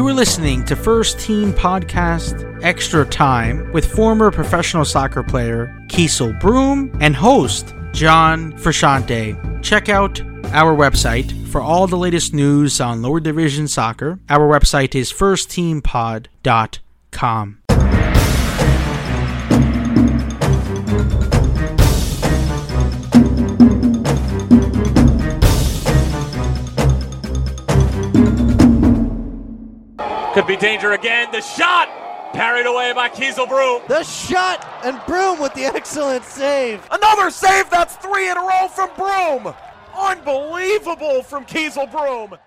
You are listening to First Team Podcast Extra Time with former professional soccer player Keasel Broome and host John Frusciante. Check out our website for all the latest news on lower division soccer. Our website is firstteampod.com. Could be danger again. The shot parried away by Keasel Broome. The shot and Broome with the excellent save. Another save. That's three in a row from Broome. Unbelievable from Keasel Broome.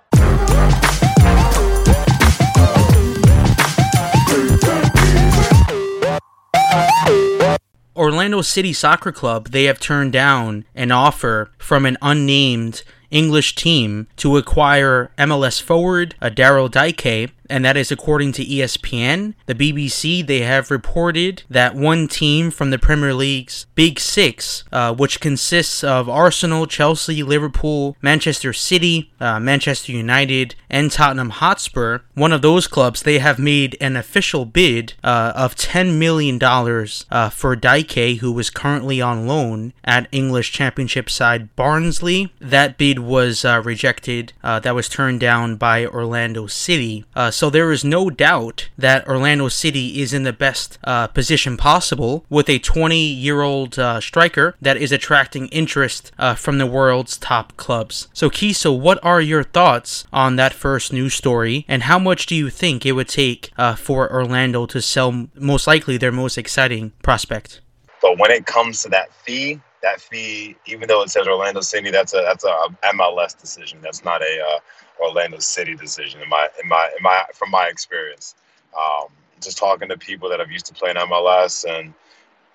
Orlando City Soccer Club, they have turned down an offer from an unnamed English team to acquire MLS forward uh, Daryl Dike, and that is according to ESPN. The BBC, they have reported that one team from the Premier League's Big Six, uh, which consists of Arsenal, Chelsea, Liverpool, Manchester City, uh, Manchester United, and Tottenham Hotspur, one of those clubs, they have made an official bid uh, of $10 million uh, for Dike, who is currently on loan at English Championship side Barnsley. That bid was uh, rejected. Uh, that was turned down by Orlando City. Uh, so there is no doubt that Orlando City is in the best uh, position possible with a 20 year old uh, striker that is attracting interest uh, from the world's top clubs. So, Kiso, what are your thoughts on that first news story, and how much do you think it would take for Orlando to sell most likely their most exciting prospect? But when it comes to that fee, that fee, even though it says Orlando City, that's a that's a MLS decision. That's not a uh, Orlando City decision. In my in my in my from my experience, um, just talking to people that have used to play in MLS and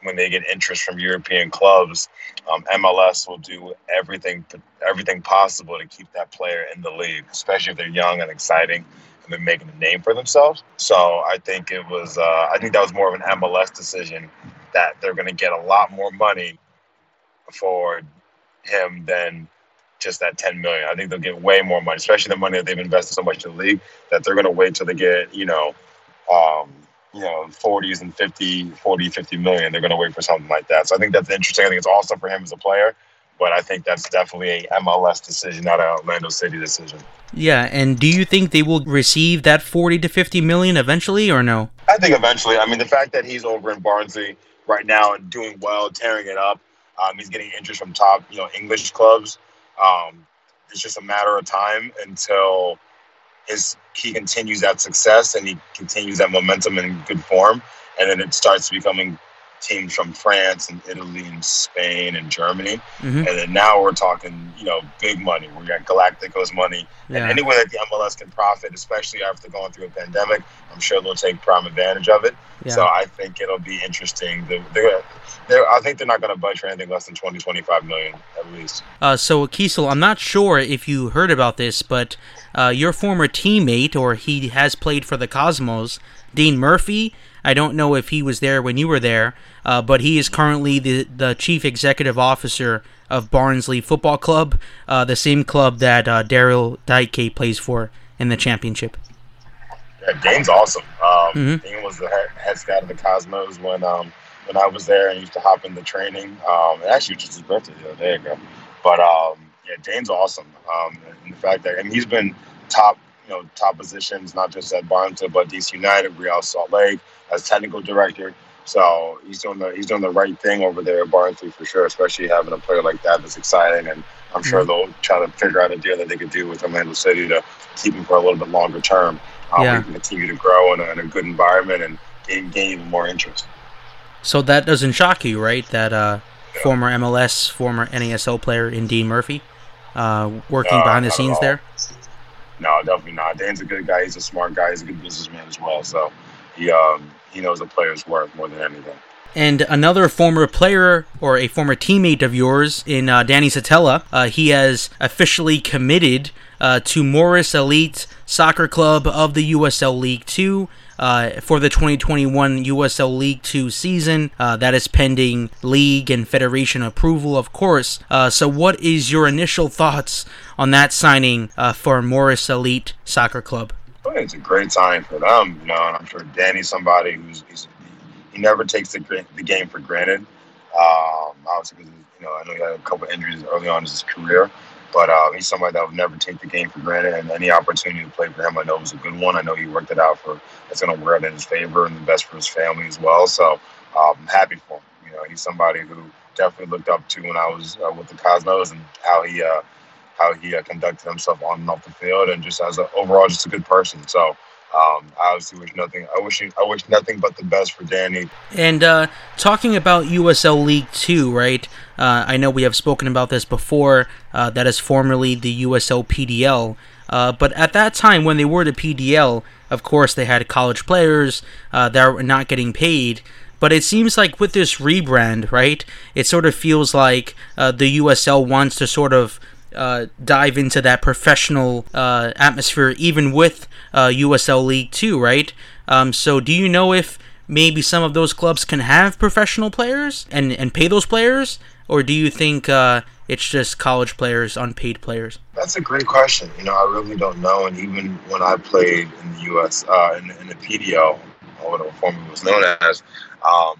when they get interest from European clubs, um, MLS will do everything everything possible to keep that player in the league, especially if they're young and exciting and they're making a name for themselves. So I think it was uh, I think that was more of an MLS decision that they're going to get a lot more money for him than just that 10 million. I think they'll get way more money, especially the money that they've invested so much in the league that they're going to wait till they get, you know, um, you know, 40s and 50, 40, 50 million. They're going to wait for something like that. So I think that's interesting. I think it's awesome for him as a player, but I think that's definitely a MLS decision, not an Orlando City decision. Yeah, and do you think they will receive that 40 to 50 million eventually or no? I think eventually. I mean, the fact that he's over in Barnsley right now and doing well, tearing it up, um, he's getting interest from top, you know, English clubs. Um, it's just a matter of time until his he continues that success and he continues that momentum in good form, and then it starts becoming teams from France and Italy and Spain and Germany. Mm-hmm. And then now we're talking, you know, big money. We got Galacticos money. Yeah. And any way that the MLS can profit, especially after going through a pandemic, I'm sure they'll take prime advantage of it. Yeah. So I think it'll be interesting. They're, they're, they're, I think they're not going to budge for anything less than 20, 25 million at least. Uh, so, Keasel, I'm not sure if you heard about this, but uh, your former teammate, or he has played for the Cosmos, Dean Murphy, I don't know if he was there when you were there, uh, but he is currently the, the chief executive officer of Barnsley Football Club, uh, the same club that uh, Daryl Dike plays for in the championship. Yeah, Dean's awesome. Um, mm-hmm. Dean was the head, head scout of the Cosmos when um, when I was there and used to hop in the training. Um, actually, just his birthday the other day ago. But um, yeah, Dane's awesome. Um, and the fact that and he's been top you know top positions, not just at Barnsley, but DC United, Real Salt Lake as technical director. So he's doing the he's doing the right thing over there at Barnsley for sure, especially having a player like that that's exciting. And I'm sure they'll try to figure out a deal that they could do with Orlando City to keep him for a little bit longer term. Um, yeah. We can continue to grow in a, in a good environment and gain, gain even more interest. So that doesn't shock you, right? That uh, yeah. former MLS, former NASL player in Dean Murphy, uh, working uh, behind the scenes there. No, definitely not. Dan's a good guy. He's a smart guy. He's a good businessman as well. So he um, he knows the player's worth more than anything. And another former player or a former teammate of yours in uh, Danny Szetela, uh, he has officially committed uh, to Morris Elite Soccer Club of the USL League Two. Uh, for the 2021 USL League 2 season. Uh, that is pending league and federation approval, of course. Uh, so, what is your initial thoughts on that signing uh, for Morris Elite Soccer Club? It's a great time for them, you know, and I'm sure Danny's somebody who's he's, never takes the, the game for granted. Um, obviously, because you know, I know he had a couple injuries early on in his career, but uh, he's somebody that would never take the game for granted. And any opportunity to play for him, I know was a good one. I know he worked it out for it's going to work out in his favor and the best for his family as well. So um, I'm happy for him. You know, he's somebody who definitely looked up to when I was uh, with the Cosmos and how he uh, how he uh, conducted himself on and off the field, and just as a, overall just a good person. So. Um, I obviously wish nothing. I wish I wish nothing but the best for Danny. And uh, talking about USL League Two, right? Uh, I know we have spoken about this before. Uh, that is formerly the USL PDL. Uh, but at that time, when they were the PDL, of course, they had college players uh, that were not getting paid. But it seems like with this rebrand, right, it sort of feels like uh, the USL wants to sort of uh, dive into that professional uh, atmosphere, even with uh, USL League Two, right? Um, so, do you know if maybe some of those clubs can have professional players and and pay those players, or do you think uh, it's just college players, unpaid players? That's a great question. You know, I really don't know. And even when I played in the U.S. Uh, in, in the PDL, or whatever formerly was known as. Um,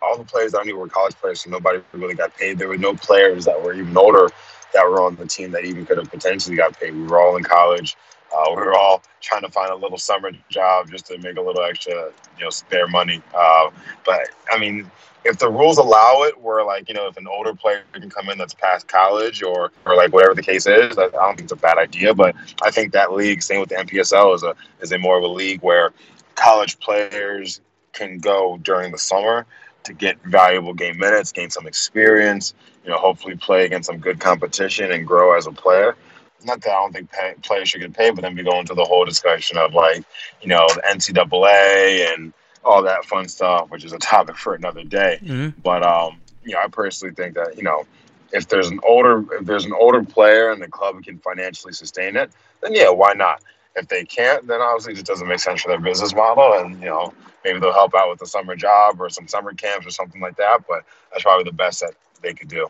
all the players I knew were college players, so nobody really got paid. There were no players that were even older that were on the team that even could have potentially got paid. We were all in college. Uh, we were all trying to find a little summer job just to make a little extra, you know, spare money. Uh, but I mean, if the rules allow it, where like you know, if an older player can come in that's past college or or like whatever the case is, I don't think it's a bad idea. But I think that league, same with the NPSL, is a is a more of a league where college players can go during the summer to get valuable game minutes, gain some experience, you know, hopefully play against some good competition and grow as a player. Not that I don't think pay, players should get paid, but then we go into the whole discussion of like, you know, the NCAA and all that fun stuff, which is a topic for another day. Mm-hmm. But um, you know, I personally think that you know, if there's an older if there's an older player and the club can financially sustain it, then yeah, why not? If they can't, then obviously it just doesn't make sense for their business model, and you know, maybe they'll help out with a summer job or some summer camps or something like that. But that's probably the best that they could do.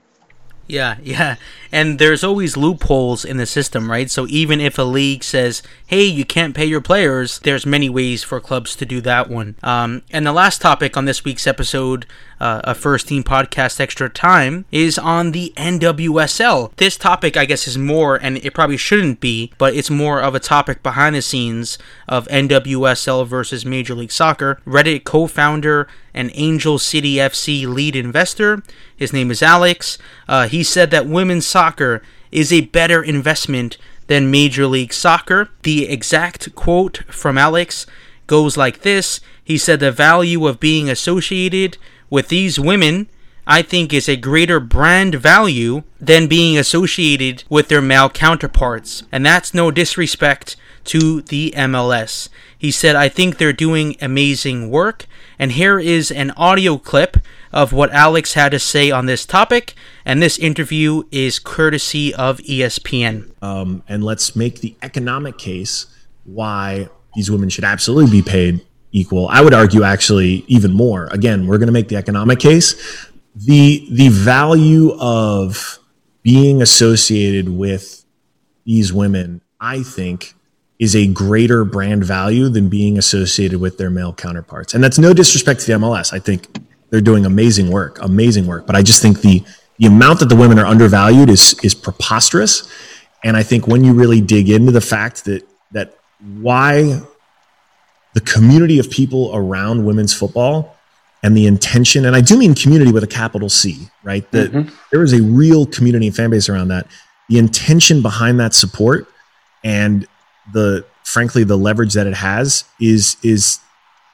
Yeah, yeah. And there's always loopholes in the system, right? So even if a league says, hey, you can't pay your players, there's many ways for clubs to do that one. Um, and the last topic on this week's episode uh, a First Team Podcast Extra Time is on the NWSL. This topic, I guess, is more, and it probably shouldn't be, but it's more of a topic behind the scenes of NWSL versus Major League Soccer. Reddit co founder and Angel City FC lead investor, his name is Alex. Uh, he said that women's soccer is a better investment than Major League Soccer. The exact quote from Alex goes like this He said, The value of being associated with these women, I think is a greater brand value than being associated with their male counterparts. And that's no disrespect to the MLS. He said, I think they're doing amazing work. And here is an audio clip of what Alex had to say on this topic. And this interview is courtesy of ESPN. Um, and let's make the economic case why these women should absolutely be paid equal. I would argue actually even more. Again, we're going to make the economic case. The the value of being associated with these women, I think, is a greater brand value than being associated with their male counterparts. And that's no disrespect to the MLS. I think they're doing amazing work, amazing work. But I just think the the amount that the women are undervalued is is preposterous. And I think when you really dig into the fact that that why the community of people around women's football and the intention, and I do mean community with a capital C, right? That mm-hmm. there is a real community and fan base around that. The intention behind that support and the frankly the leverage that it has is is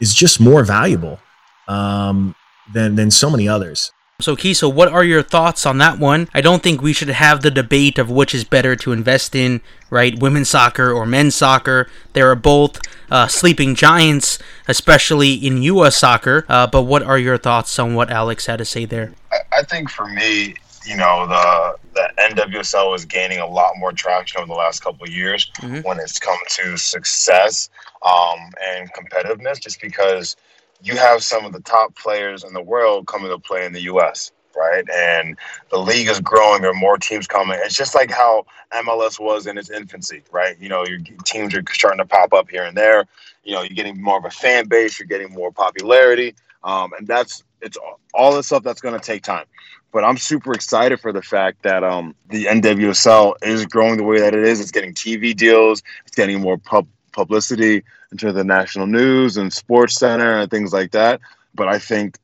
is just more valuable um, than than so many others. So, Kiso, what are your thoughts on that one? I don't think we should have the debate of which is better to invest in, right? Women's soccer or men's soccer. They are both uh, sleeping giants, especially in U.S. soccer. Uh, but what are your thoughts on what Alex had to say there? I, I think for me, you know, the the NWSL is gaining a lot more traction over the last couple of years mm-hmm. when it's come to success um, and competitiveness, just because you have some of the top players in the world coming to play in the U.S. right? And the league is growing. There are more teams coming. It's just like how MLS was in its infancy, right? You know, your teams are starting to pop up here and there. You know, you're getting more of a fan base. You're getting more popularity, um, and that's it's all the stuff that's going to take time. But I'm super excited for the fact that um, the NWSL is growing the way that it is. It's getting TV deals. It's getting more pub publicity into the national news and sports center and things like that. But I think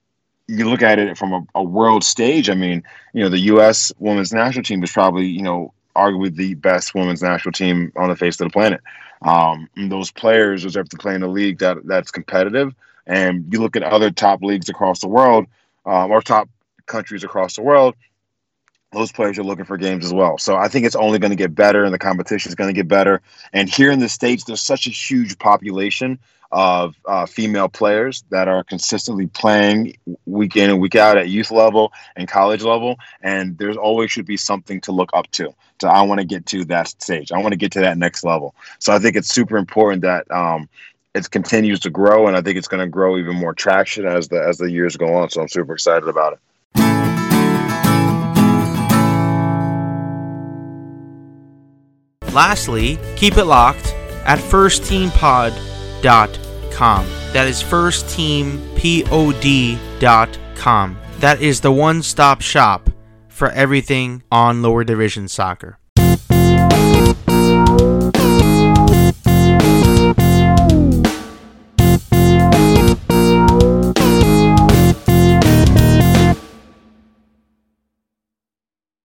you look at it from a, a, world stage. I mean, you know, the U.S. women's national team is probably, you know, arguably the best women's national team on the face of the planet. Um, those players deserve to play in a league that that's competitive. And you look at other top leagues across the world, um, or top countries across the world, those players are looking for games as well. So I think it's only going to get better, and the competition is going to get better. And here in the states, there's such a huge population of uh, female players that are consistently playing week in and week out at youth level and college level. And there's always should be something to look up to. So I want to get to that stage. I want to get to that next level. So I think it's super important that um, it continues to grow, and I think it's going to grow even more traction as the as the years go on. So I'm super excited about it. Lastly, keep it locked at firstteampod.com. That is firstteampod.com. That is the one stop shop for everything on lower division soccer.